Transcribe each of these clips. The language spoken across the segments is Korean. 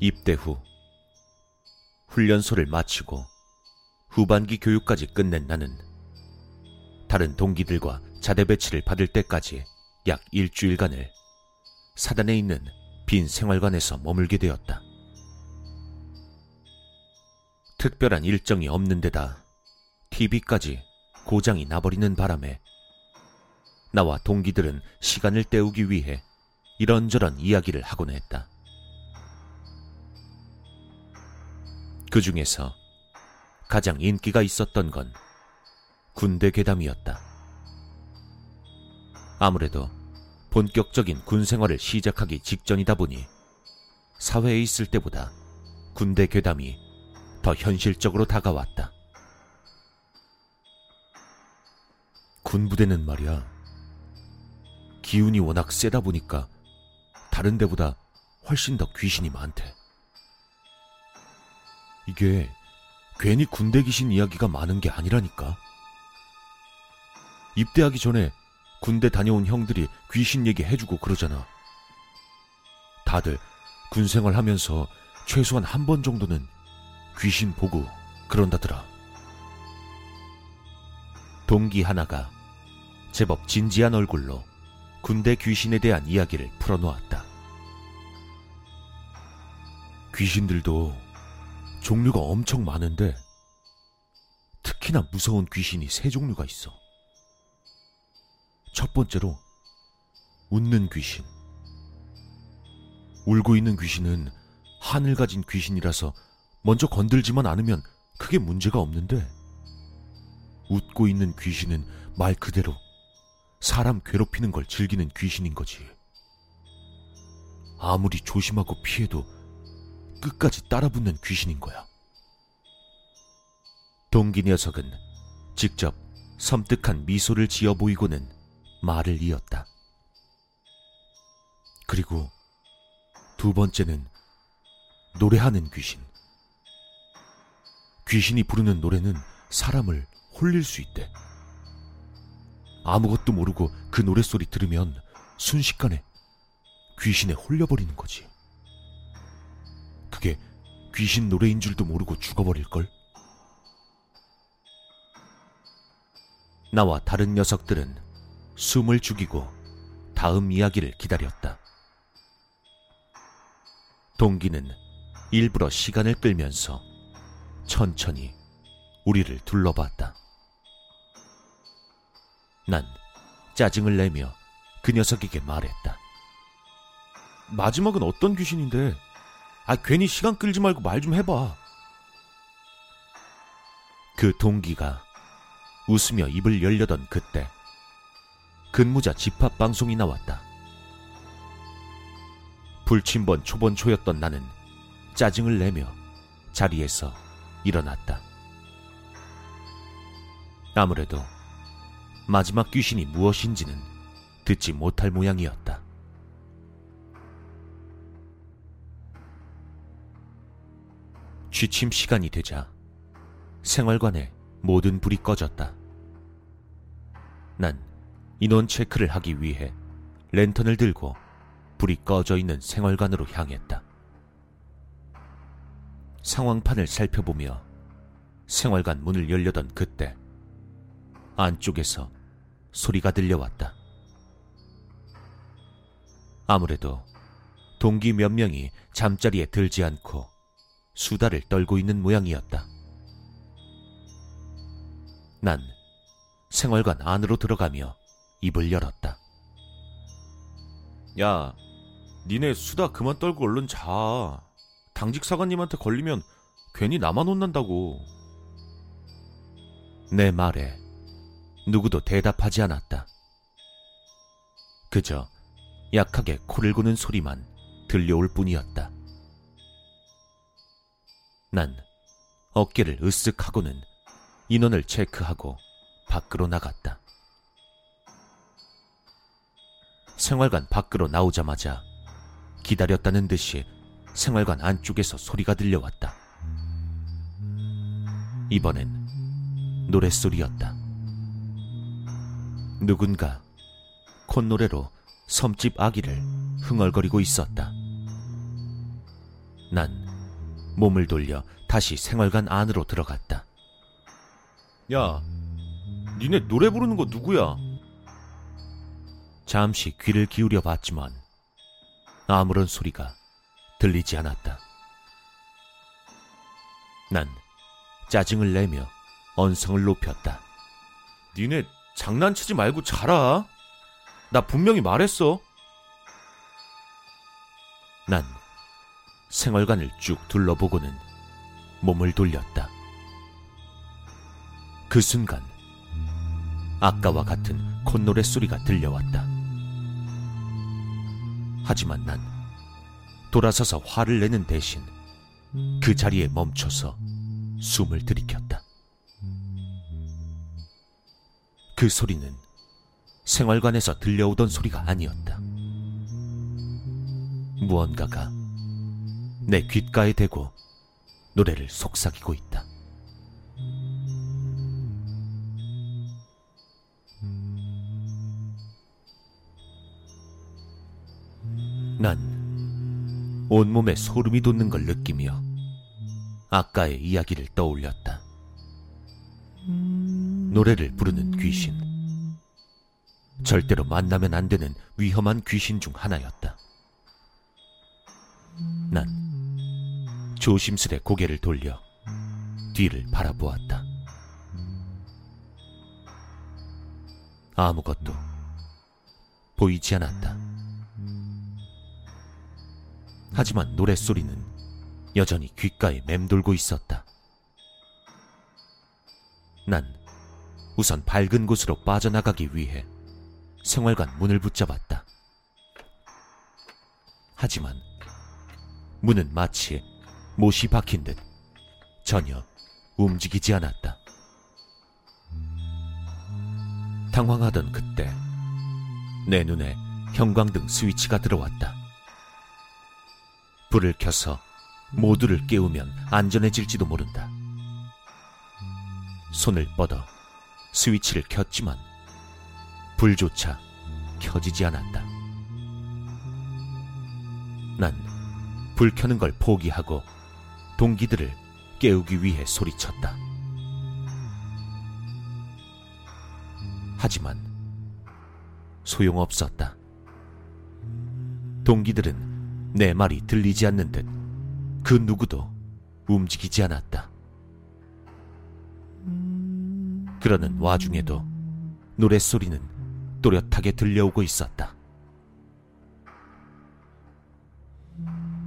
입대 후 훈련소를 마치고 후반기 교육까지 끝낸 나는 다른 동기들과 자대 배치를 받을 때까지 약 일주일간을 사단에 있는 빈 생활관에서 머물게 되었다. 특별한 일정이 없는 데다 TV까지 고장이 나버리는 바람에 나와 동기들은 시간을 때우기 위해 이런저런 이야기를 하곤 했다. 그 중에서 가장 인기가 있었던 건 군대 괴담이었다. 아무래도 본격적인 군 생활을 시작하기 직전이다 보니 사회에 있을 때보다 군대 괴담이 더 현실적으로 다가왔다. 군부대는 말이야. 기운이 워낙 세다 보니까 다른 데보다 훨씬 더 귀신이 많대. 이게 괜히 군대 귀신 이야기가 많은 게 아니라니까. 입대하기 전에 군대 다녀온 형들이 귀신 얘기 해주고 그러잖아. 다들 군 생활 하면서 최소한 한 번 정도는 귀신 보고 그런다더라. 동기 하나가 제법 진지한 얼굴로 군대 귀신에 대한 이야기를 풀어놓았다. 귀신들도 종류가 엄청 많은데 특히나 무서운 귀신이 세 종류가 있어. 첫 번째로 웃는 귀신. 울고 있는 귀신은 하늘 가진 귀신이라서 먼저 건들지만 않으면 크게 문제가 없는데 웃고 있는 귀신은 말 그대로 사람 괴롭히는 걸 즐기는 귀신인 거지. 아무리 조심하고 피해도 끝까지 따라붙는 귀신인 거야. 동기 녀석은 직접 섬뜩한 미소를 지어 보이고는 말을 이었다. 그리고 두 번째는 노래하는 귀신. 귀신이 부르는 노래는 사람을 홀릴 수 있대. 아무것도 모르고 그 노랫소리 들으면 순식간에 귀신에 홀려버리는 거지. 그게 귀신 노래인 줄도 모르고 죽어버릴걸? 나와 다른 녀석들은 숨을 죽이고 다음 이야기를 기다렸다. 동기는 일부러 시간을 끌면서 천천히 우리를 둘러봤다. 난 짜증을 내며 그 녀석에게 말했다. 마지막은 어떤 귀신인데? 아, 괜히 시간 끌지 말고 말 좀 해봐. 그 동기가 웃으며 입을 열려던 그때 근무자 집합 방송이 나왔다. 불침번 초번 초였던 나는 짜증을 내며 자리에서 일어났다. 아무래도 마지막 귀신이 무엇인지는 듣지 못할 모양이었다. 취침 시간이 되자 생활관에 모든 불이 꺼졌다. 난 인원 체크를 하기 위해 랜턴을 들고 불이 꺼져 있는 생활관으로 향했다. 상황판을 살펴보며 생활관 문을 열려던 그때 안쪽에서 소리가 들려왔다. 아무래도 동기 몇 명이 잠자리에 들지 않고 수다를 떨고 있는 모양이었다. 난 생활관 안으로 들어가며 입을 열었다. 야, 니네 수다 그만 떨고 얼른 자. 당직 사관님한테 걸리면 괜히 나만 혼난다고. 내 말에 누구도 대답하지 않았다. 그저 약하게 코를 고는 소리만 들려올 뿐이었다. 난 어깨를 으쓱하고는 인원을 체크하고 밖으로 나갔다. 생활관 밖으로 나오자마자 기다렸다는 듯이 생활관 안쪽에서 소리가 들려왔다. 이번엔 노랫소리였다. 누군가 콧노래로 섬집 아기를 흥얼거리고 있었다. 난 몸을 돌려 다시 생활관 안으로 들어갔다. 야, 니네 노래 부르는 거 누구야? 잠시 귀를 기울여 봤지만 아무런 소리가 들리지 않았다. 난 짜증을 내며 언성을 높였다. 니네 장난치지 말고 자라. 나 분명히 말했어. 난 생활관을 쭉 둘러보고는 몸을 돌렸다. 그 순간 아까와 같은 콧노래 소리가 들려왔다. 하지만 난 돌아서서 화를 내는 대신 그 자리에 멈춰서 숨을 들이켰다. 그 소리는 생활관에서 들려오던 소리가 아니었다. 무언가가 내 귓가에 대고 노래를 속삭이고 있다. 난 온몸에 소름이 돋는 걸 느끼며 아까의 이야기를 떠올렸다. 노래를 부르는 귀신. 절대로 만나면 안 되는 위험한 귀신 중 하나였다. 조심스레 고개를 돌려 뒤를 바라보았다. 아무것도 보이지 않았다. 하지만 노랫소리는 여전히 귓가에 맴돌고 있었다. 난 우선 밝은 곳으로 빠져나가기 위해 생활관 문을 붙잡았다. 하지만 문은 마치 못이 박힌 듯 전혀 움직이지 않았다. 당황하던 그때 내 눈에 형광등 스위치가 들어왔다. 불을 켜서 모두를 깨우면 안전해질지도 모른다. 손을 뻗어 스위치를 켰지만 불조차 켜지지 않았다. 난 불 켜는 걸 포기하고 동기들을 깨우기 위해 소리쳤다. 하지만 소용없었다. 동기들은 내 말이 들리지 않는 듯 그 누구도 움직이지 않았다. 그러는 와중에도 노랫소리는 또렷하게 들려오고 있었다.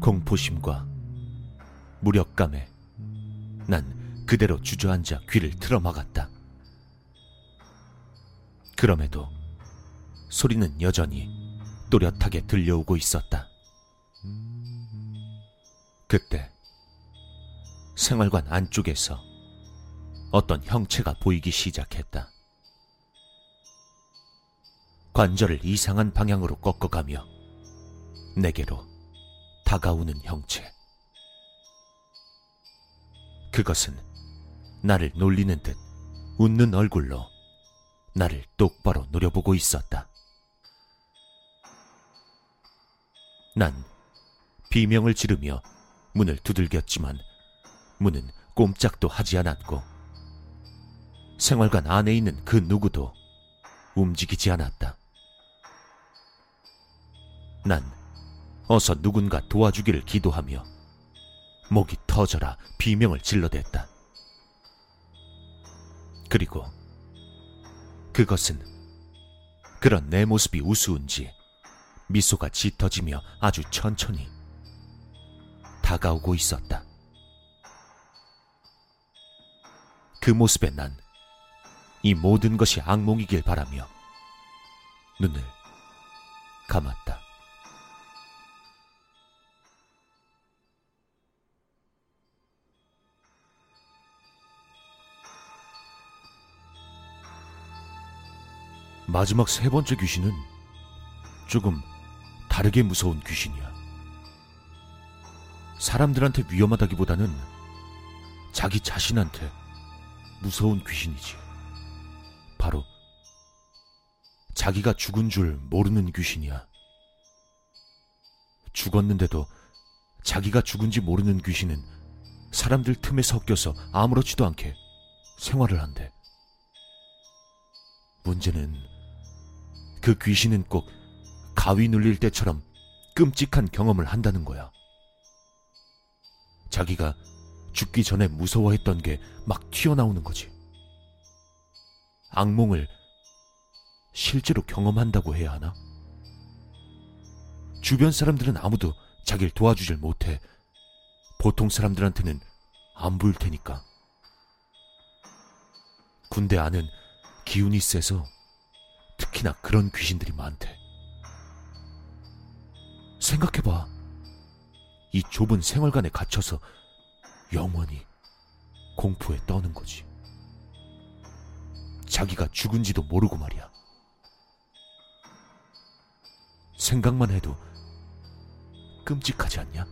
공포심과 무력감에 난 그대로 주저앉아 귀를 틀어막았다. 그럼에도 소리는 여전히 또렷하게 들려오고 있었다. 그때 생활관 안쪽에서 어떤 형체가 보이기 시작했다. 관절을 이상한 방향으로 꺾어가며 내게로 다가오는 형체. 그것은 나를 놀리는 듯 웃는 얼굴로 나를 똑바로 노려보고 있었다. 난 비명을 지르며 문을 두들겼지만 문은 꼼짝도 하지 않았고 생활관 안에 있는 그 누구도 움직이지 않았다. 난 어서 누군가 도와주기를 기도하며 목이 터져라 비명을 질러댔다. 그리고 그것은 그런 내 모습이 우스운지 미소가 짙어지며 아주 천천히 다가오고 있었다. 그 모습에 난 이 모든 것이 악몽이길 바라며 눈을 감았다. 마지막 세 번째 귀신은 조금 다르게 무서운 귀신이야. 사람들한테 위험하다기보다는 자기 자신한테 무서운 귀신이지. 바로 자기가 죽은 줄 모르는 귀신이야. 죽었는데도 자기가 죽은지 모르는 귀신은 사람들 틈에 섞여서 아무렇지도 않게 생활을 한대. 문제는 그 귀신은 꼭 가위 눌릴 때처럼 끔찍한 경험을 한다는 거야. 자기가 죽기 전에 무서워했던 게 막 튀어나오는 거지. 악몽을 실제로 경험한다고 해야 하나? 주변 사람들은 아무도 자기를 도와주질 못해. 보통 사람들한테는 안 보일 테니까. 군대 안은 기운이 세서 특히나 그런 귀신들이 많대. 생각해봐. 이 좁은 생활관에 갇혀서 영원히 공포에 떠는 거지. 자기가 죽은지도 모르고 말이야. 생각만 해도 끔찍하지 않냐?